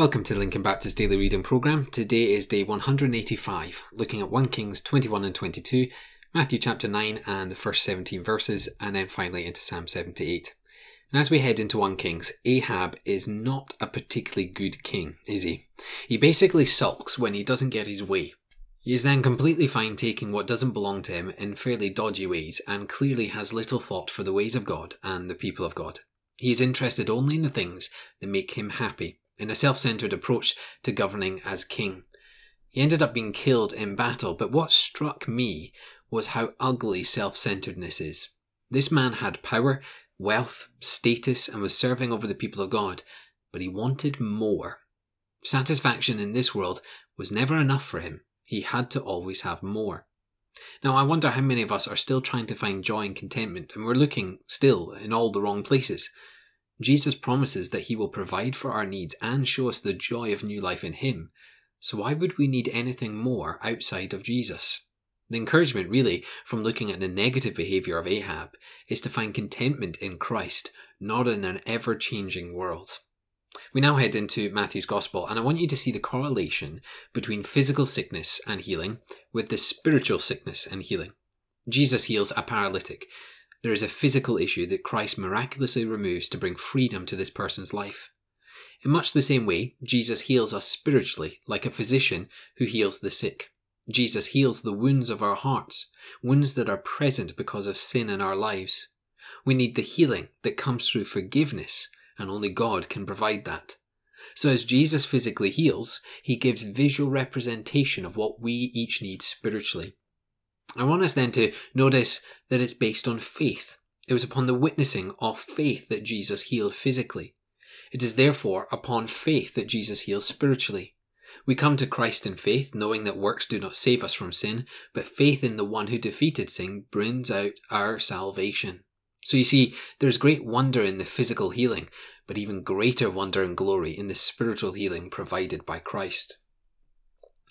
Welcome to the Lincoln Baptist Daily Reading Programme. Today is day 185, looking at 1 Kings 21 and 22, Matthew chapter 9 and the first 17 verses, and then finally into Psalm 78. And as we head into 1 Kings, Ahab is not a particularly good king, is he? He basically sulks when he doesn't get his way. He is then completely fine taking what doesn't belong to him in fairly dodgy ways and clearly has little thought for the ways of God and the people of God. He is interested only in the things that make him happy in a self centered approach to governing as king. He ended up being killed in battle, but what struck me was how ugly self centeredness is. This man had power, wealth, status, and was serving over the people of God, but he wanted more. Satisfaction in this world was never enough for him. He had to always have more. Now, I wonder how many of us are still trying to find joy and contentment, and we're looking still in all the wrong places. Jesus promises that he will provide for our needs and show us the joy of new life in him. So why would we need anything more outside of Jesus? The encouragement, really, from looking at the negative behaviour of Ahab is to find contentment in Christ, not in an ever changing world. We now head into Matthew's Gospel, and I want you to see the correlation between physical sickness and healing with the spiritual sickness and healing. Jesus heals a paralytic, there is a physical issue that Christ miraculously removes to bring freedom to this person's life. In much the same way, Jesus heals us spiritually, like a physician who heals the sick. Jesus heals the wounds of our hearts, wounds that are present because of sin in our lives. We need the healing that comes through forgiveness, and only God can provide that. So as Jesus physically heals, he gives visual representation of what we each need spiritually. I want us then to notice that it's based on faith. It was upon the witnessing of faith that Jesus healed physically. It is therefore upon faith that Jesus heals spiritually. We come to Christ in faith, knowing that works do not save us from sin, but faith in the one who defeated sin brings out our salvation. So you see, there's great wonder in the physical healing, but even greater wonder and glory in the spiritual healing provided by Christ.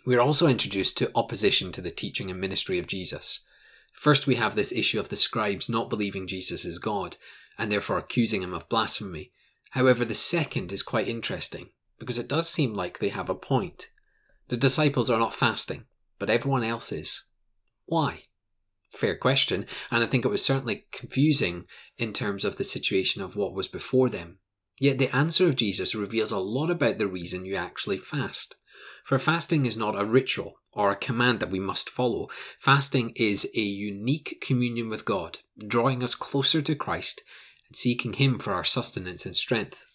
We are also introduced to opposition to the teaching and ministry of Jesus. First, we have this issue of the scribes not believing Jesus is God, and therefore accusing him of blasphemy. However, the second is quite interesting, because it does seem like they have a point. The disciples are not fasting, but everyone else is. Why? Fair question, and I think it was certainly confusing in terms of the situation of what was before them. Yet the answer of Jesus reveals a lot about the reason you actually fast. For fasting is not a ritual or a command that we must follow. Fasting is a unique communion with God, drawing us closer to Christ and seeking Him for our sustenance and strength.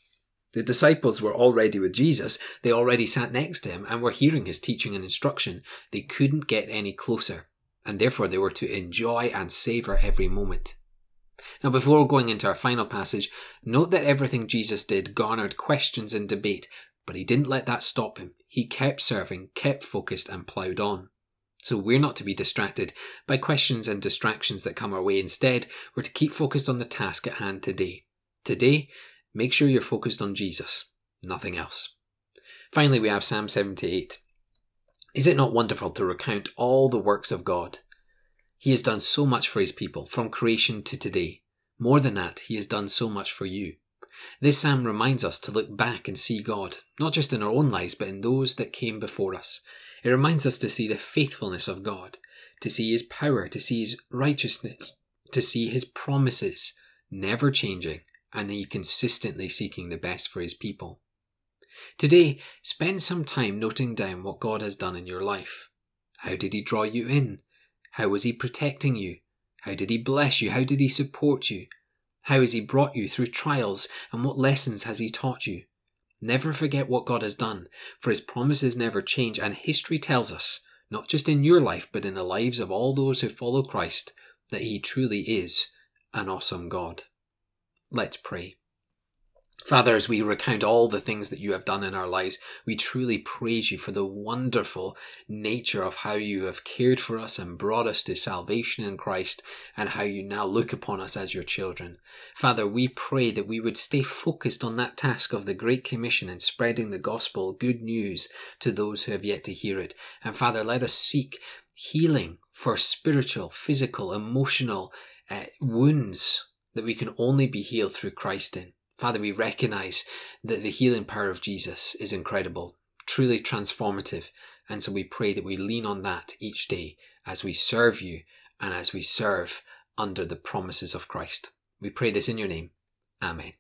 The disciples were already with Jesus. They already sat next to him and were hearing his teaching and instruction. They couldn't get any closer, and therefore they were to enjoy and savour every moment. Now, before going into our final passage, note that everything Jesus did garnered questions and debate, but he didn't let that stop him. He kept serving, kept focused, and ploughed on. So we're not to be distracted by questions and distractions that come our way. Instead, we're to keep focused on the task at hand today. Today, make sure you're focused on Jesus, nothing else. Finally, we have Psalm 78. Is it not wonderful to recount all the works of God? He has done so much for his people, from creation to today. More than that, he has done so much for you. This psalm reminds us to look back and see God, not just in our own lives, but in those that came before us. It reminds us to see the faithfulness of God, to see His power, to see His righteousness, to see His promises never changing, and He consistently seeking the best for His people. Today, spend some time noting down what God has done in your life. How did He draw you in? How was He protecting you? How did He bless you? How did He support you? How has He brought you through trials and what lessons has He taught you? Never forget what God has done, for His promises never change, and history tells us, not just in your life, but in the lives of all those who follow Christ, that He truly is an awesome God. Let's pray. Father, as we recount all the things that you have done in our lives, we truly praise you for the wonderful nature of how you have cared for us and brought us to salvation in Christ and how you now look upon us as your children. Father, we pray that we would stay focused on that task of the Great Commission and spreading the gospel, good news to those who have yet to hear it. And Father, let us seek healing for spiritual, physical, emotional uh, wounds that we can only be healed through Christ in. Father, we recognize that the healing power of Jesus is incredible, truly transformative. And so we pray that we lean on that each day as we serve you and as we serve under the promises of Christ. We pray this in your name. Amen.